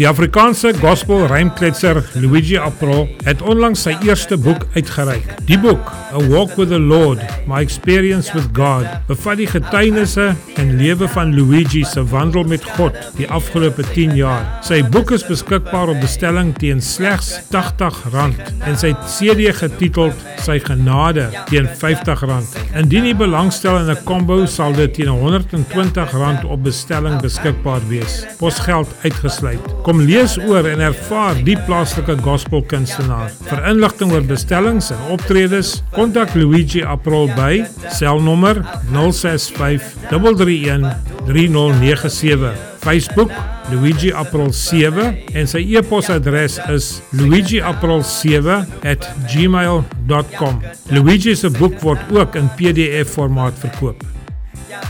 Die Afrikaanse gospel rymkletser Luigi April het onlangs sy eerste boek uitgereik. Die boek, A Walk with the Lord: My Experience with God, bevat die getuienisse en lewe van Luigi se wandel met God die afgelope 10 jaar. Sy boek is beskikbaar op bestelling teen slegs R80 en sy CD getiteld Sy Genade teen R50. Indien jy belangstel in 'n combo, sal dit teen R120 op bestelling beskikbaar wees. Posgeld uitgesluit. Kom lees oor en ervaar die plaaslike gospel kunstenaar. Vir inligting oor bestellings en optredes, kontak Luigi April by selnommer 065 331 3097. Facebook Luigi April 7 en sy e-posadres is luigiapril7@gmail.com. Luigi se boek word ook in PDF formaat verkoop. Ja,